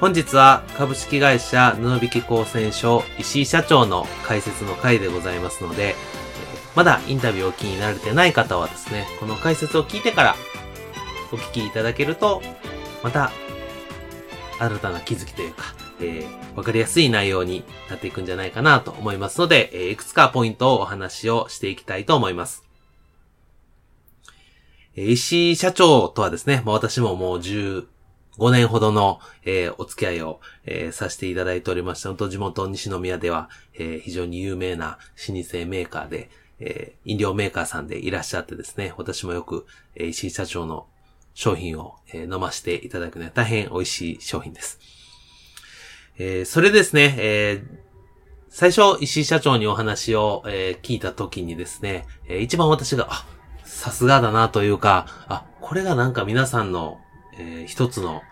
本日は株式会社布引高専所石井社長の解説の回でございますので、まだインタビューをお聞きになれてない方はですね、この解説を聞いてからお聞きいただけると、また新たな気づきというか、えー、わかりやすい内容になっていくんじゃないかなと思いますので、えー、いくつかポイントをお話をしていきたいと思います。石井社長とはですね、まあ、私ももう5年ほどの、えー、お付き合いを、えー、させていただいておりまして、本当地元西宮では、えー、非常に有名な老舗メーカーで、え飲料メーカーさんでいらっしゃってですね、私もよく、え石井社長の商品を、え飲ませていただくのは大変美味しい商品です。えそれですね、え最初、石井社長にお話を、え聞いた時にですね、え一番私が、あ、さすがだなというか、あ、これがなんか皆さんの、えー、一つの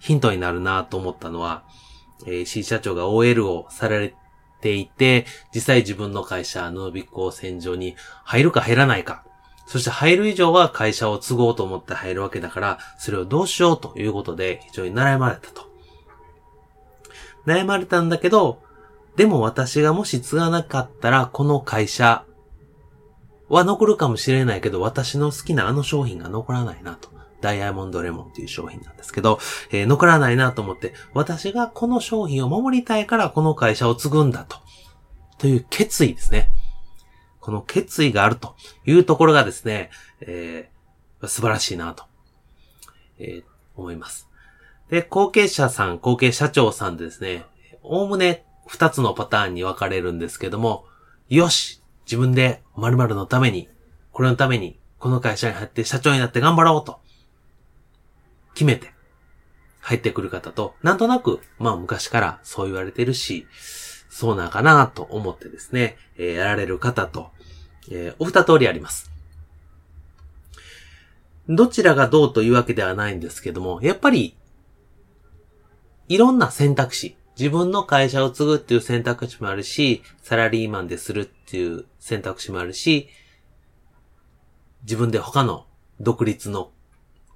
ヒントになるなと思ったのは、えー、C 社長が OL をされていて、実際自分の会社、ノービック戦場に入るか入らないか。そして入る以上は会社を継ごうと思って入るわけだから、それをどうしようということで非常に悩まれたと。悩まれたんだけど、でも私がもし継がなかったら、この会社は残るかもしれないけど、私の好きなあの商品が残らないなと。ダイヤモンドレモンっていう商品なんですけど、えー、残らないなと思って、私がこの商品を守りたいからこの会社を継ぐんだと。という決意ですね。この決意があるというところがですね、えー、素晴らしいなと、えー、思います。で、後継者さん、後継社長さんでですね、おおむね二つのパターンに分かれるんですけども、よし自分で〇〇のために、これのために、この会社に入って社長になって頑張ろうと、決めて、入ってくる方と、なんとなく、まあ昔からそう言われてるし、そうなんかなと思ってですね、えー、やられる方と、えー、お二通りあります。どちらがどうというわけではないんですけども、やっぱり、いろんな選択肢、自分の会社を継ぐっていう選択肢もあるし、サラリーマンでするっていう選択肢もあるし、自分で他の独立の、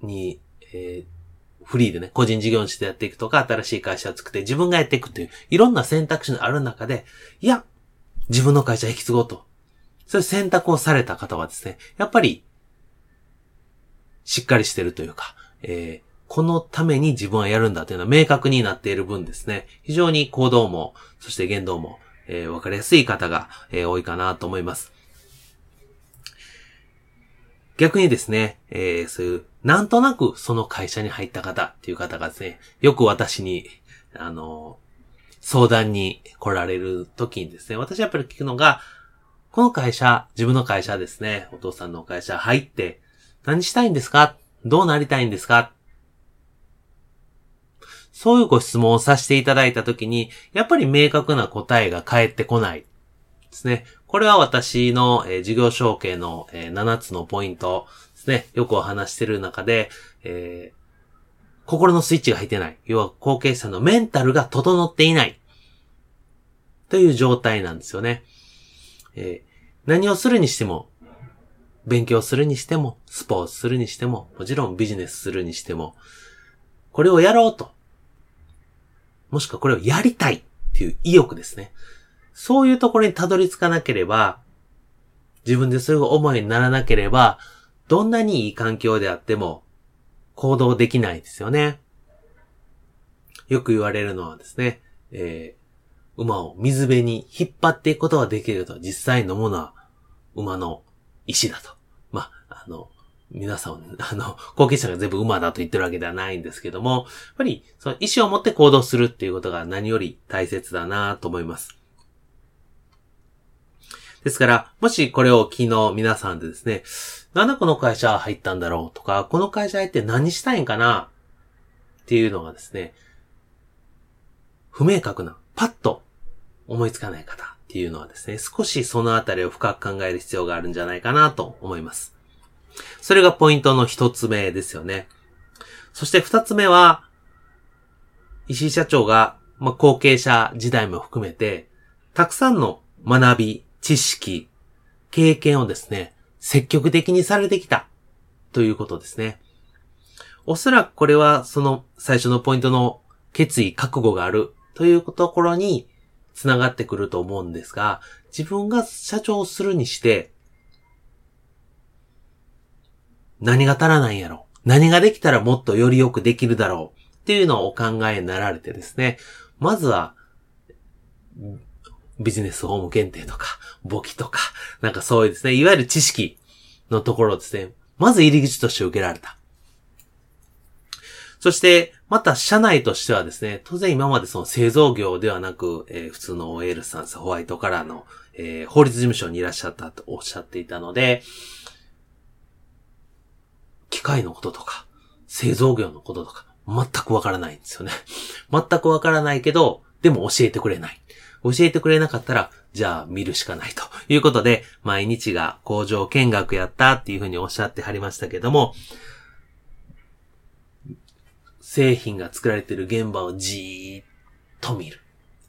に、えー、フリーでね、個人事業主でやっていくとか、新しい会社を作って自分がやっていくっていう、いろんな選択肢のある中で、いや、自分の会社引き継ごうと。そういう選択をされた方はですね、やっぱり、しっかりしてるというか、えー、このために自分はやるんだというのは明確になっている分ですね、非常に行動も、そして言動も、えー、わかりやすい方が、えー、多いかなと思います。逆にですね、えー、そういう、なんとなくその会社に入った方っていう方がですね、よく私に、あの、相談に来られる時にですね、私やっぱり聞くのが、この会社、自分の会社ですね、お父さんの会社入って、何したいんですか？どうなりたいんですか？そういうご質問をさせていただいたときに、やっぱり明確な答えが返ってこない。ですね。これは私の、えー、事業承継の、えー、7つのポイント。ですね。よくお話してる中で、えー、心のスイッチが入ってない。要は後継者のメンタルが整っていない。という状態なんですよね。えー、何をするにしても、勉強するにしても、スポーツするにしても、もちろんビジネスするにしても、これをやろうともしくはこれをやりたいっていう意欲ですね。そういうところにたどり着かなければ、自分でそういう思いにならなければ、どんなにいい環境であっても行動できないですよね。よく言われるのはですね、えー、馬を水辺に引っ張っていくことができると、実際のものは馬の石だと。まあ、あの、皆さん、あの、後継者が全部馬だと言ってるわけではないんですけども、やっぱり、その意思を持って行動するっていうことが何より大切だなと思います。ですから、もしこれを昨日皆さんでですね、なんでこの会社入ったんだろうとか、この会社入って何したいんかなっていうのがですね、不明確な、パッと思いつかない方っていうのはですね、少しそのあたりを深く考える必要があるんじゃないかなと思います。それがポイントの一つ目ですよね。そして二つ目は、石井社長が、まあ、後継者時代も含めて、たくさんの学び、知識、経験をですね、積極的にされてきたということですね。おそらくこれはその最初のポイントの決意、覚悟があるというところに繋がってくると思うんですが、自分が社長をするにして、何が足らないんやろ何ができたらもっとよりよくできるだろうっていうのをお考えになられてですね、まずは、ビジネスホーム検定とか、簿記とか、なんかそういうですね、いわゆる知識のところですね、まず入り口として受けられた。そして、また社内としてはですね、当然今までその製造業ではなく、えー、普通の OL さん、ホワイトカラーの、えー、法律事務所にいらっしゃったとおっしゃっていたので、機械のこととか、製造業のこととか、全くわからないんですよね。全くわからないけど、でも教えてくれない。教えてくれなかったら、じゃあ見るしかないということで、毎日が工場見学やったっていうふうにおっしゃってはりましたけども、製品が作られている現場をじーっと見る。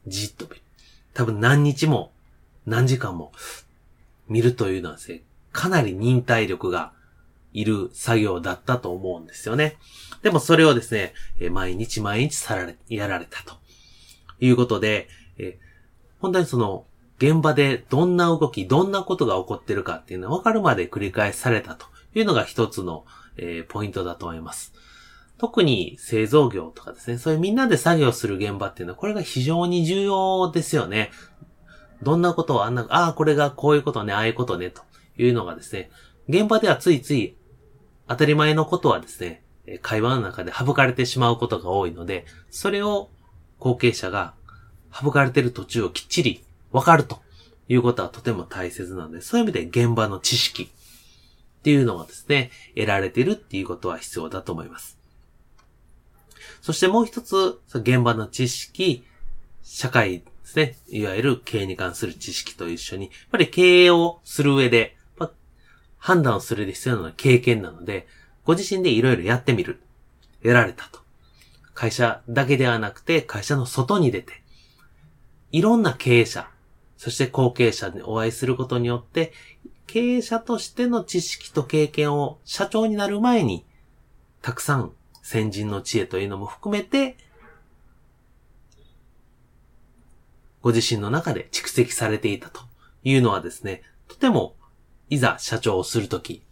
じっと見る。多分何日も何時間も見るというのはですね、かなり忍耐力がいる作業だったと思うんですよね。でもそれをですね、毎日毎日さられ、やられたということで、え本当にその、現場でどんな動き、どんなことが起こってるかっていうのは分かるまで繰り返されたというのが一つの、えー、ポイントだと思います。特に製造業とかですね、そういうみんなで作業する現場っていうのは、これが非常に重要ですよね。どんなことをあんな、ああ、これがこういうことね、ああいうことね、というのがですね、現場ではついつい当たり前のことはですね、会話の中で省かれてしまうことが多いので、それを後継者が省かれてる途中をきっちりわかるということはとても大切なので、そういう意味で現場の知識っていうのがですね、得られてるっていうことは必要だと思います。そしてもう一つ、現場の知識、社会ですね、いわゆる経営に関する知識と一緒に、やっぱり経営をする上で、判断をする必要なのは経験なので、ご自身でいろいろやってみる。得られたと。会社だけではなくて、会社の外に出て、いろんな経営者、そして後継者にお会いすることによって、経営者としての知識と経験を社長になる前に、たくさん先人の知恵というのも含めて、ご自身の中で蓄積されていたというのはですね、とても、いざ社長をするとき、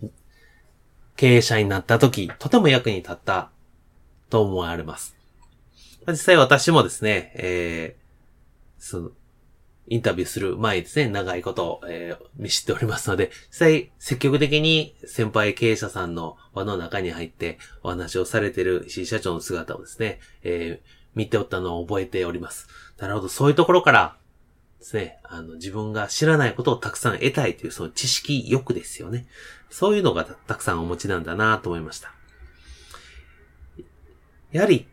経営者になったとき、とても役に立ったと思われます。実際私もですね、えー、その、インタビューする前ですね、長いことを、えー、見知っておりますので、実際積極的に先輩経営者さんの輪の中に入ってお話をされている石井社長の姿をですね、えー、見ておったのを覚えております。なるほど、そういうところからですね、あの、自分が知らないことをたくさん得たいというその知識欲ですよね。そういうのがたくさんお持ちなんだなと思いました。やはり、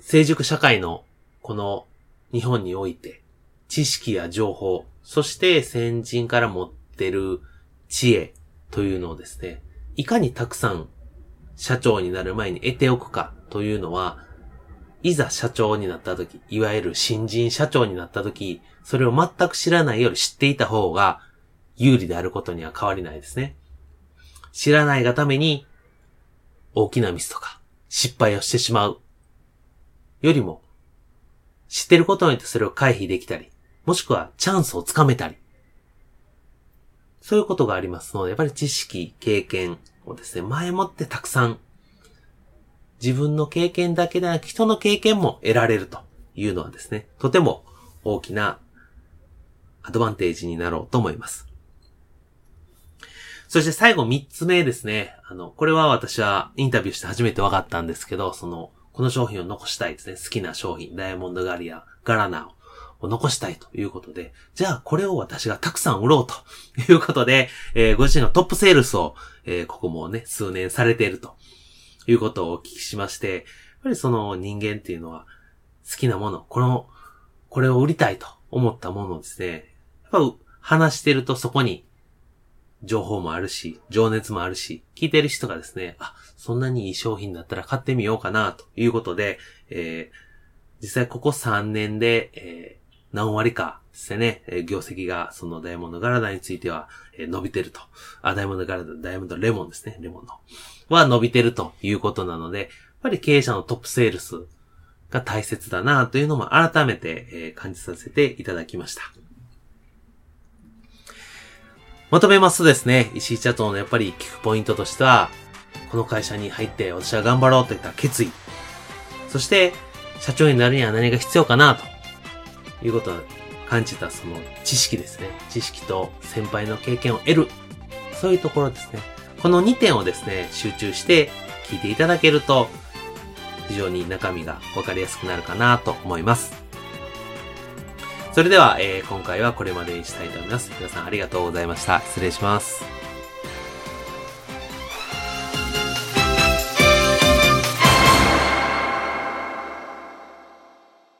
成熟社会のこの日本において、知識や情報、そして先人から持ってる知恵というのをですね、いかにたくさん社長になる前に得ておくかというのは、いざ社長になった時、いわゆる新人社長になった時、それを全く知らないより知っていた方が有利であることには変わりないですね。知らないがために大きなミスとか失敗をしてしまうよりも知ってることによってそれを回避できたり、もしくはチャンスをつかめたり。そういうことがありますので、やっぱり知識、経験をですね、前もってたくさん、自分の経験だけでなく人の経験も得られるというのはですね、とても大きなアドバンテージになろうと思います。そして最後三つ目ですね。あの、これは私はインタビューして初めて分かったんですけど、その、この商品を残したいですね。好きな商品、ダイヤモンドガリア、ガラナを残したいということで、じゃあこれを私がたくさん売ろうということで、えー、ご自身のトップセールスを、えー、ここもね、数年されているということをお聞きしまして、やっぱりその人間っていうのは好きなもの、この、これを売りたいと思ったものですね、やっぱ話してるとそこに情報もあるし、情熱もあるし、聞いてる人がですね、あ、そんなにいい商品だったら買ってみようかな、ということで、えー、実際ここ3年で、え、何割かですね、えー、業績がそのダイヤモンドガラダについては、えー、伸びてると。あ、ダイヤモンドガラダ、ダイヤモンドレモンですね、レモンの。は伸びてるということなので、やっぱり経営者のトップセールスが大切だなというのも改めて、えー、感じさせていただきました。まとめますとですね、石井社長のやっぱり聞くポイントとしては、この会社に入って私は頑張ろうといった決意。そして、社長になるには何が必要かなということを感じたその知識ですね。知識と先輩の経験を得る。そういうところですね。この2点をですね、集中して聞いていただけると、非常に中身がわかりやすくなるかなと思います。それでは、えー、今回はこれまでにしたいと思います。皆さんありがとうございました。失礼します。